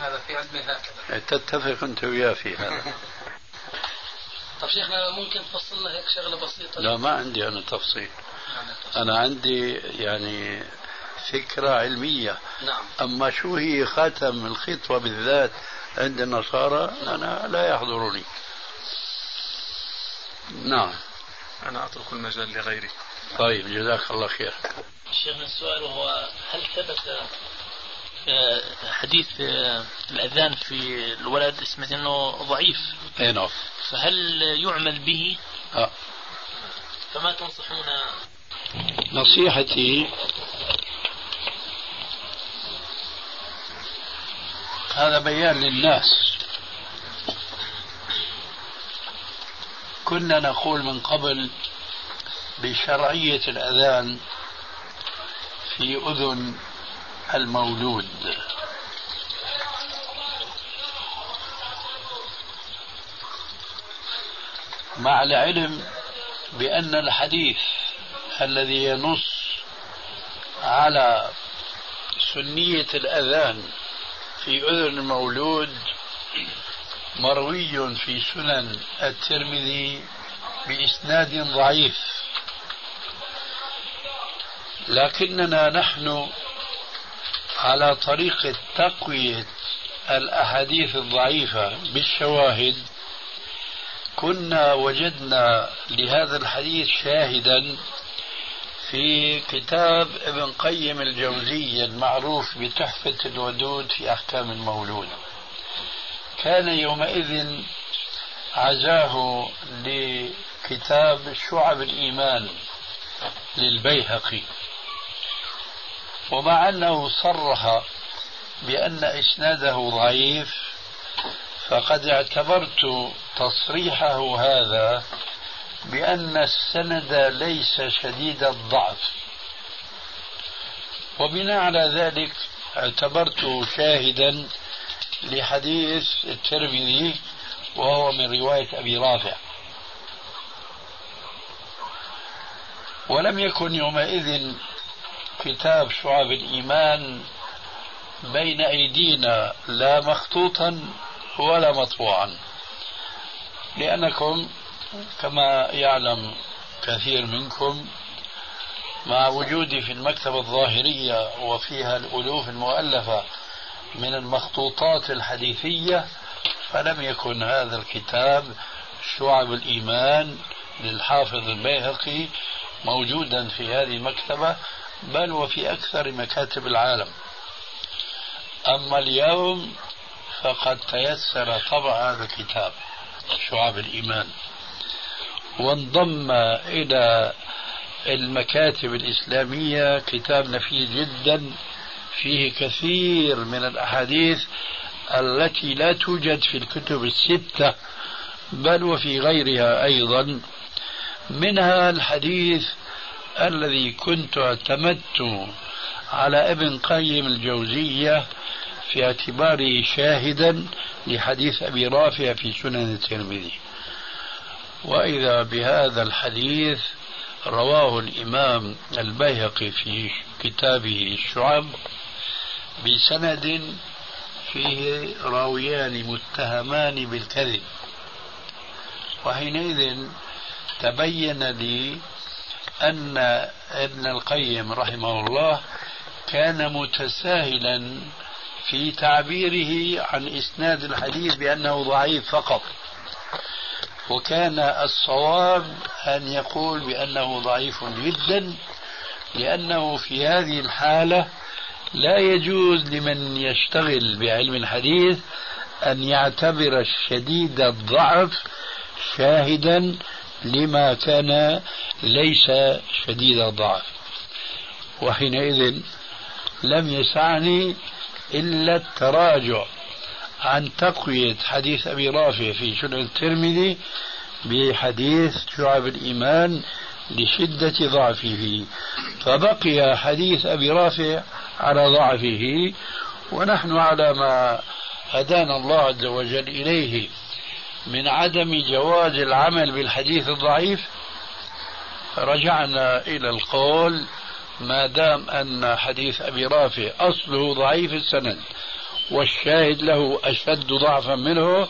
هذا في علمي هكذا. تتفق أنت وياه في هذا. [laughs] طب شيخنا ممكن تفصل لنا هيك شغلة بسيطة؟ لا ما عندي أنا تفصيل. نعم تفصيل. أنا عندي يعني فكرة علمية. نعم. أما شو هي خاتم الخطوة بالذات عند النصارى؟ أنا لا يحضرني. نعم. أنا أترك المجال لغيري. طيب جزاك الله خير. شيخنا السؤال وهو هل ثبت آه، حديث آه، الأذان في الولد سمعت أنه ضعيف؟ اي نعم. فهل يعمل به؟ آه. فما تنصحون؟ نصيحتي هذا بيان للناس. كنا نقول من قبل بشرعية الأذان في أذن المولود. مع العلم بأن الحديث الذي ينص على سنية الأذان في أذن المولود مروي في سنن الترمذي بإسناد ضعيف. لكننا نحن على طريقة تقوية الأحاديث الضعيفة بالشواهد كنا وجدنا لهذا الحديث شاهدا في كتاب ابن قيم الجوزي المعروف بتحفة الودود في أحكام المولود. كان يومئذ عزاه لكتاب شعب الإيمان للبيهقي. ومع أنه صرح بأن إسناده ضعيف فقد اعتبرت تصريحه هذا بأن السند ليس شديد الضعف. وبناء على ذلك اعتبرته شاهدا لحديث الترمذي وهو من رواية أبي رافع. ولم يكن يومئذ كتاب شعب الإيمان بين أيدينا لا مخطوطا ولا مطبوعا. لأنكم كما يعلم كثير منكم مع وجودي في المكتبة الظاهرية وفيها الألوف المؤلفة من المخطوطات الحديثية فلم يكن هذا الكتاب شعب الإيمان للحافظ البيهقي موجودا في هذه المكتبة. بل وفي أكثر مكاتب العالم. أما اليوم فقد تيسر طبع هذا الكتاب شعب الإيمان وانضم إلى المكاتب الإسلامية كتاب نفيس جدا فيه كثير من الأحاديث التي لا توجد في الكتب الستة بل وفي غيرها أيضا. منها الحديث الذي كنت اعتمدت على ابن قيم الجوزية في اعتباره شاهدا لحديث أبي رافع في سنن الترمذي. وإذا بهذا الحديث رواه الإمام البيهقي في كتابه الشعب بسند فيه راويان متهمان بالكذب. وحينئذ تبين لي أن ابن القيم رحمه الله كان متساهلا في تعبيره عن إسناد الحديث بأنه ضعيف فقط. وكان الصواب أن يقول بأنه ضعيف جدا لأنه في هذه الحالة لا يجوز لمن يشتغل بعلم الحديث أن يعتبر الشديد الضعف شاهدا لما كان ليس شديد الضعف. وحينئذ لم يسعني إلا التراجع عن تقوية حديث أبي رافع في سنن الترمذي بحديث شعب الإيمان لشدة ضعفه. فبقي حديث أبي رافع على ضعفه ونحن على ما هدانا الله عز وجل إليه. من عدم جواز العمل بالحديث الضعيف رجعنا إلى القول ما دام أن حديث أبي رافع أصله ضعيف السند والشاهد له أشد ضعفا منه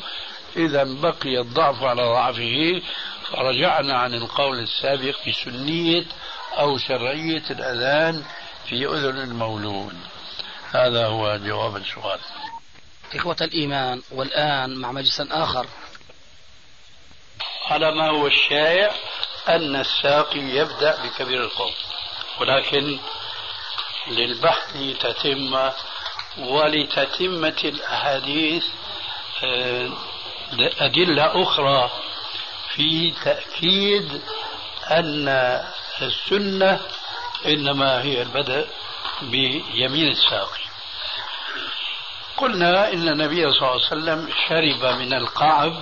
إذا بقي الضعف على ضعفه. فرجعنا عن القول السابق بسنية أو شرعية الأذان في أذن المولود هذا هو جواب السؤال. إخوة الإيمان والآن مع مجلس آخر. على ما هو الشائع؟ أن الساقي يبدأ بكبير القوم. ولكن للبحث تتمة ولتتمة الأحاديث آه، أدلة أخرى في تأكيد أن السنة إنما هي البدء بيمين الساقي. قلنا إن النبي صلى الله عليه وسلم شرب من القعب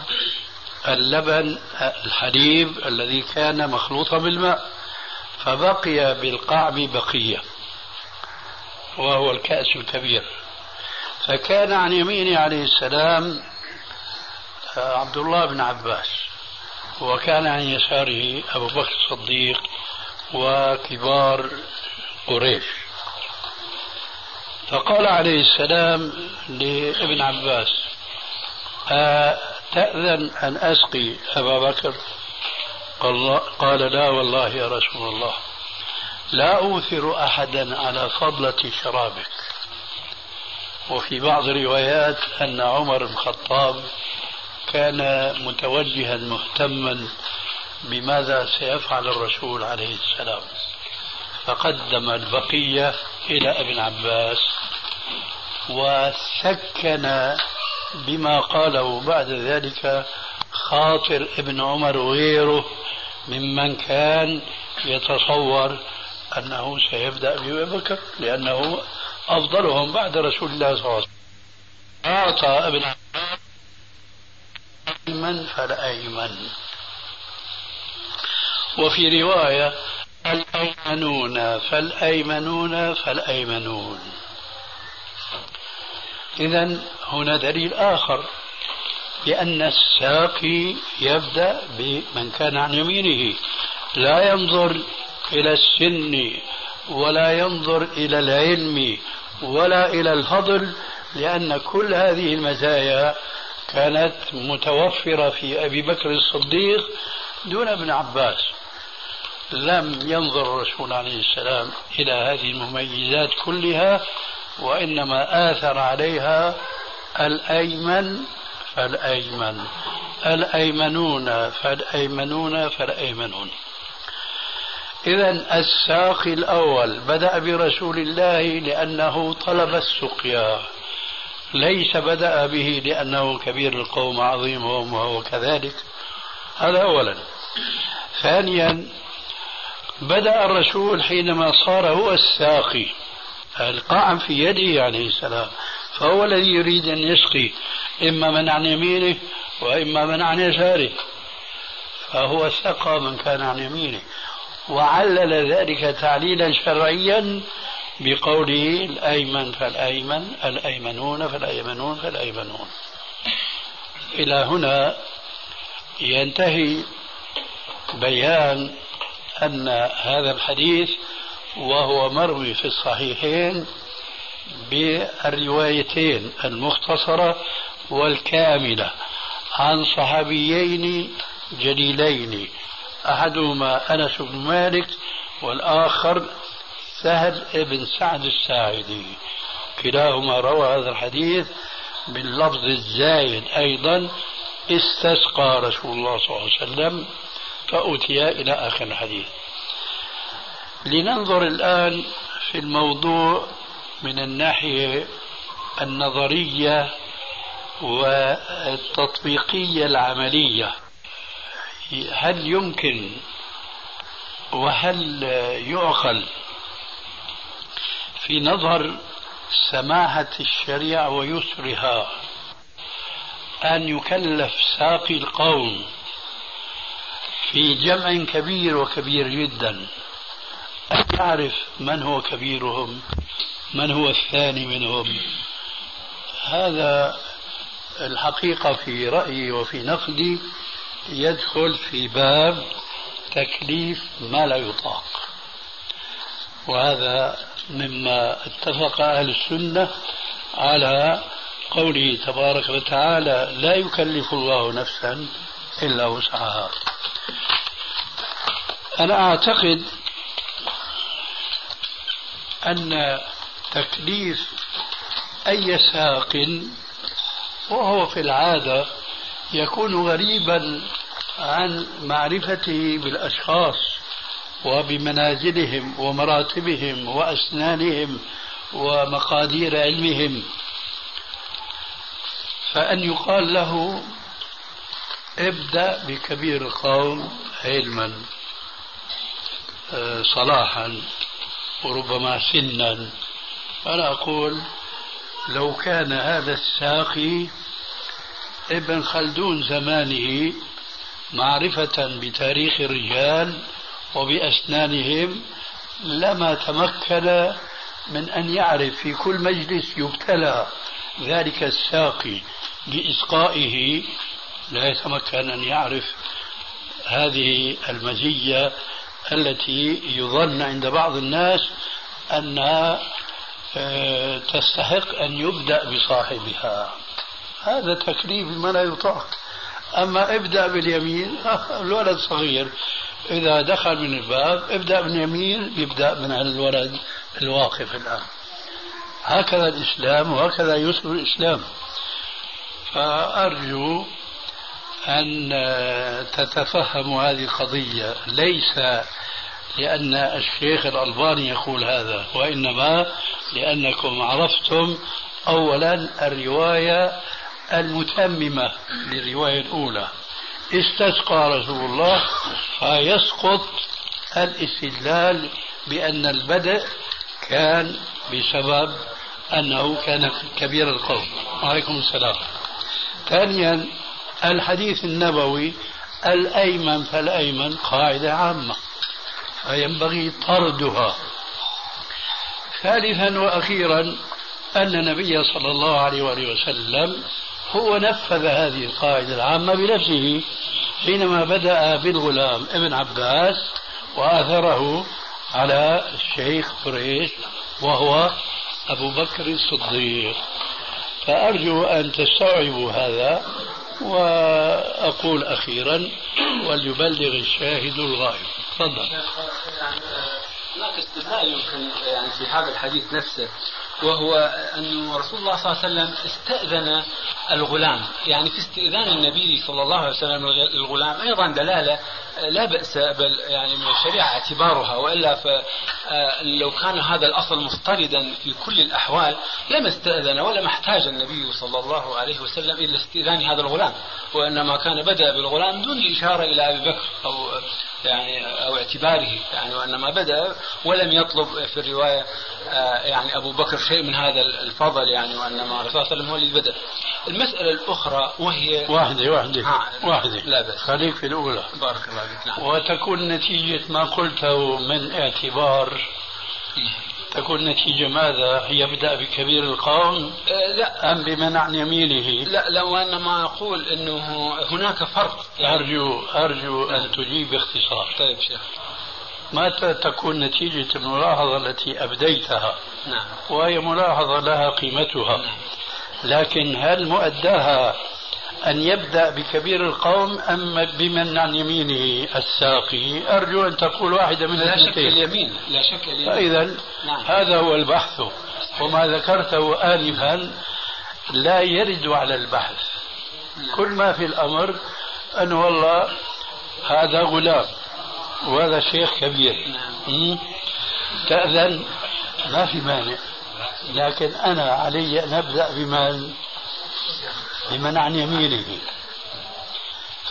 اللبن الحليب الذي كان مخلوطا بالماء فبقي بالقعب بقية وهو الكأس الكبير. فكان عن يمينه عليه السلام آه، عبد الله بن عباس وكان عن يساره أبو بكر الصديق وكبار قريش. فقال عليه السلام لابن عباس أتأذن أن أسقي أبا بكر؟ قال لا والله يا رسول الله لا أوثر أحدا على فضلة شرابك. وفي بعض الروايات أن عمر بن الخطاب كان متوجها مهتما بماذا سيفعل الرسول عليه السلام. فقدم البقية إلى ابن عباس وسكن بما قاله بعد ذلك خاطر ابن عمر وغيره ممن كان يتصور أنه سيبدأ بأبي بكر لأنه أفضلهم بعد رسول الله صلى الله عليه وسلم. أعطى ابن أيمن فالأيمن وفي رواية الأيمنون فالأيمنون فالأيمنون. إذا هنا دليل آخر بأن الساقي يبدأ بمن كان عن يمينه. لا ينظر إلى السن ولا ينظر إلى العلم ولا إلى الفضل لأن كل هذه المزايا كانت متوفرة في أبي بكر الصديق دون ابن عباس. لم ينظر الرسول عليه السلام إلى هذه المميزات كلها وإنما آثر عليها الأيمن فالأيمن الأيمنون فالأيمنون فالأيمنون. إذا الساقي الأول بدأ برسول الله لأنه طلب السقيا. ليس بدأ به لأنه كبير القوم عظيمهم وهو كذلك. هذا أولا. ثانيا بدأ الرسول حينما صار هو الساقي. القاعم في يده عليه السلام. فهو الذي يريد أن يسقي إما من عن يمينه وإما من عن يساره. فهو سقى من كان عن يمينه. وعلل ذلك تعليلا شرعيا بقوله الأيمن فالأيمن الأيمنون فالأيمنون فالأيمنون. إلى هنا ينتهي بيان أن هذا الحديث وهو مروي في الصحيحين بالروايتين المختصرة والكاملة. عن صحابيين جليلين أحدهما أنس بن مالك والآخر سهل بن سعد الساعدي. كلاهما روى هذا الحديث باللفظ الزايد أيضا استسقى رسول الله صلى الله عليه وسلم فأتي إلى آخر الحديث. لننظر الآن في الموضوع من الناحية النظرية والتطبيقية العملية. هل يمكن وهل يعقل في نظر سماحة الشريعة ويسرها أن يكلف ساقي القوم في جمع كبير وكبير جدا؟ أن يعرف من هو كبيرهم من هو الثاني منهم. هذا الحقيقة في رأيي وفي نقدي يدخل في باب تكليف ما لا يطاق. وهذا مما اتفق أهل السنة على قوله تبارك وتعالى لا يكلف الله نفسا إلا وسعها. أنا أعتقد أن تكليف أي ساق وهو في العادة يكون غريبا عن معرفته بالأشخاص وبمنازلهم ومراتبهم وأسنانهم ومقادير علمهم. فأن يقال له ابدأ بكبير القوم علما آه، صلاحا. وربما سنا. أنا أقول لو كان هذا الساقي ابن خلدون زمانه معرفة بتاريخ الرجال وبأسنانهم لما تمكن من أن يعرف في كل مجلس يبتلى ذلك الساقي بإسقائه لا يتمكن أن يعرف هذه المزية التي يظن عند بعض الناس أنها آه، تستحق أن يبدأ بصاحبها. هذا تكليف ما لا يطاق. أما ابدأ باليمين الولد صغير إذا دخل من الباب ابدأ من اليمين يبدأ من الولد الواقف الآن. هكذا الإسلام وهكذا يسر الإسلام. فأرجو أن تتفهموا هذه القضية ليس لأن الشيخ الألباني يقول هذا وإنما لأنكم عرفتم أولا الرواية المتممة للرواية الأولى. استسقى رسول الله فيسقط الاستدلال بأن البدء كان بسبب أنه كان كبير القوم. وعليكم السلام. ثانيا الحديث النبوي الأيمن فالأيمن قاعدة عامة فينبغي طردها. ثالثا وأخيرا أن النبي صلى الله عليه وآله وسلم هو نفذ هذه القاعدة العامة بنفسه حينما بدأ بالغلام ابن عباس وآثره على الشيخ قريش وهو أبو بكر الصديق. فأرجو أن تستوعبوا هذا. وأقول أخيرا وليبلغ الشاهد الغائب. تفضل. هناك استدلال يمكن يعني في هذا الحديث نفسه. وهو أن رسول الله صلى الله عليه وسلم استأذن الغلام. يعني في استئذان النبي صلى الله عليه وسلم الغلام أيضا دلالة لا بأس بل يعني من الشريعة اعتبارها وإلا فلو كان هذا الأصل مفترضا في كل الأحوال لما استأذن ولما احتاج النبي صلى الله عليه وسلم إلى استئذان هذا الغلام وإنما كان بدأ بالغلام دون الإشارة إلى أبي بكر أو يعني أو اعتباره يعني وإنما بدأ ولم يطلب في الرواية آه، يعني أبو بكر شيء من هذا الفضل يعني وإنما الرسول صلى الله عليه وسلم هو الذي بدأ. المسألة الأخرى وهي واحدة واحدة آه واحدة. لا بأس. خليك في الأولى. بارك الله فيك. نعم. وتكون نتيجة ما قلته من اعتبار. تكون نتيجة ماذا؟ يبدأ بكبير القوم آه لا. أم بمنع يمينه؟ لا لو انما أقول إنه هناك فرق. أرجو أرجو أن تجيب باختصار. طيب شيخ. متى تكون نتيجة الملاحظة التي أبديتها؟ نعم. وهي ملاحظة لها قيمتها. لكن هل مؤداها أن يبدأ بكبير القوم أم بمن عن يمينه الساقي؟ أرجو أن تقول واحدة من لا شك اليمين لا شك اليمين. فإذا نعم. هذا هو البحث وما ذكرته آنفا لا يرد على البحث. كل ما في الأمر أن والله هذا غلام وهذا شيخ كبير. مم. تأذن ما في مانع لكن أنا علي أن أبدأ بمن بمن عن يمينه.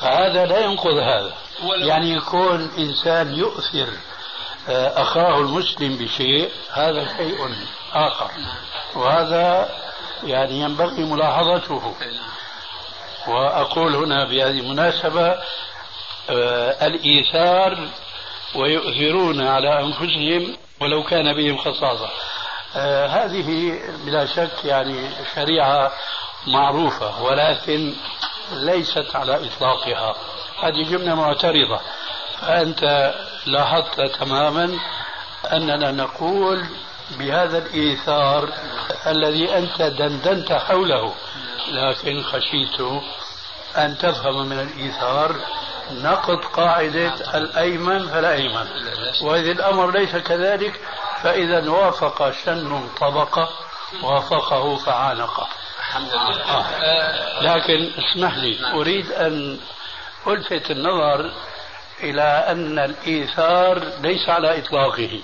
فهذا لا ينقض هذا. يعني يكون إنسان يؤثر آه، أخاه المسلم بشيء هذا شيء آخر. وهذا يعني ينبغي ملاحظته. وأقول هنا بهذه المناسبة آه، الإيثار ويؤثرون على أنفسهم ولو كان بهم خصاصة. آه، هذه بلا شك يعني شريعة معروفة ولكن ليست على إطلاقها. هذه جملة معترضة. فأنت لاحظت تماما أننا نقول بهذا الإيثار الذي أنت دندنت حوله لكن خشيت أن تفهم من الإيثار نقض قاعدة الأيمن فلا أيمن وإذا الأمر ليس كذلك فإذا وافق شن طبقة وافقه فعانقه. الحمد لله. آه. لكن اسمح لي أريد أن ألفت النظر إلى أن الإيثار ليس على إطلاقه.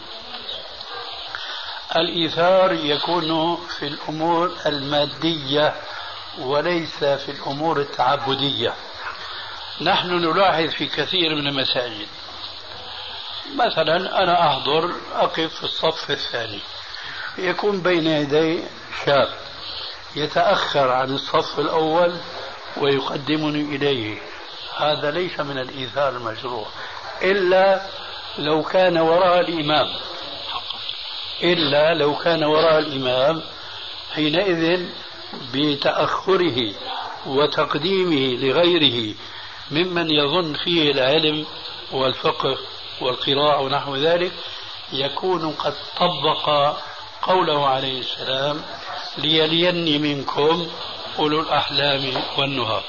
الإيثار يكون في الأمور المادية وليس في الأمور التعبدية. نحن نلاحظ في كثير من المساجد. مثلا أنا أحضر أقف في الصف الثاني. يكون بين يدي شاب. يتأخر عن الصف الأول ويقدمني إليه. هذا ليس من الإيثار المشروع إلا لو كان وراء الإمام. إلا لو كان وراء الإمام حينئذ بتأخره وتقديمه لغيره ممن يظن فيه العلم والفقه والقراءة ونحو ذلك يكون قد طبق قوله عليه السلام ليليني منكم أولو الأحلام والنهى.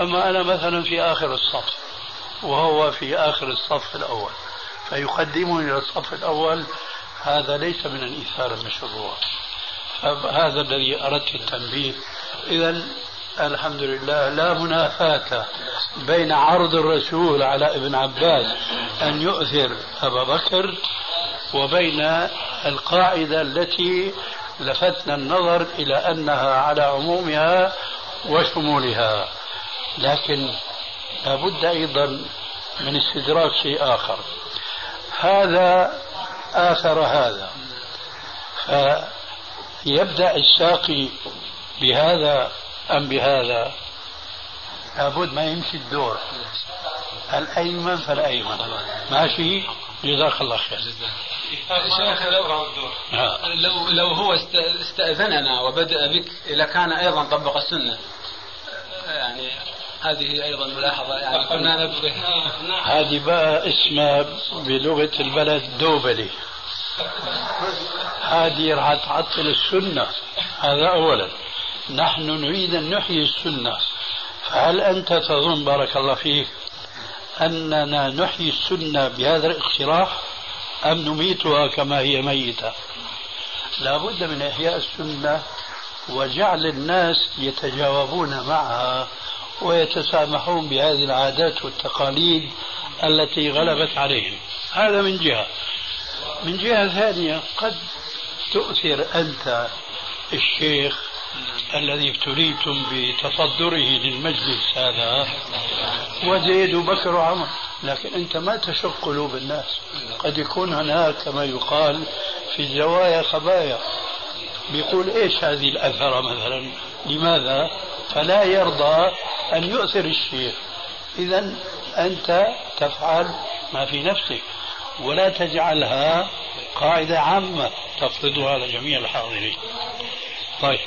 أما أنا مثلا في آخر الصف وهو في آخر الصف الأول فيقدمني إلى الصف الأول هذا ليس من الإيثار المشروع هذا الذي أردت التنبيه. إذا الحمد لله لا منافاة بين عرض الرسول على ابن عباس أن يؤثر أبا بكر وبين القاعدة التي لفتنا النظر إلى أنها على عمومها وشمولها. لكن لابد أيضا من استدراك شيء آخر. هذا آثر هذا. فيبدأ الساقي بهذا أم بهذا؟ لابد ما يمشي الدور. الأيمن فالأيمن. ماشي؟ جزاك الله خير. شيخ لو لو لو هو است- استأذننا وبدأ بك إذا كان أيضا طبق السنة. يعني هذه أيضا ملاحظة يعني كنا نبغي. هذه بقى اسمها بلغة البلد دوبلي. هذه راح تعطل السنة. هذا أولا. نحن نريد أن نحيي السنة. فهل أنت تظن بارك الله فيك أننا نحيي السنة بهذا الاقتراح؟ أم نميتها كما هي ميتة. لا بد من إحياء السنة وجعل الناس يتجاوبون معها ويتسامحون بهذه العادات والتقاليد التي غلبت عليهم. هذا من جهة. من جهة ثانية قد تؤثر أنت الشيخ الذي ابتليتم بتصدره للمجلس هذا وزيد وبكر وعمر. لكن أنت ما تشق قلوب الناس. قد يكون هناك كما يقال في الزوايا خبايا. بيقول إيش هذه الأثرة مثلا؟ لماذا؟ فلا يرضى أن يؤثر الشيء إذا أنت تفعل ما في نفسك. ولا تجعلها قاعدة عامة تفرضها على جميع الحاضرين. طيب.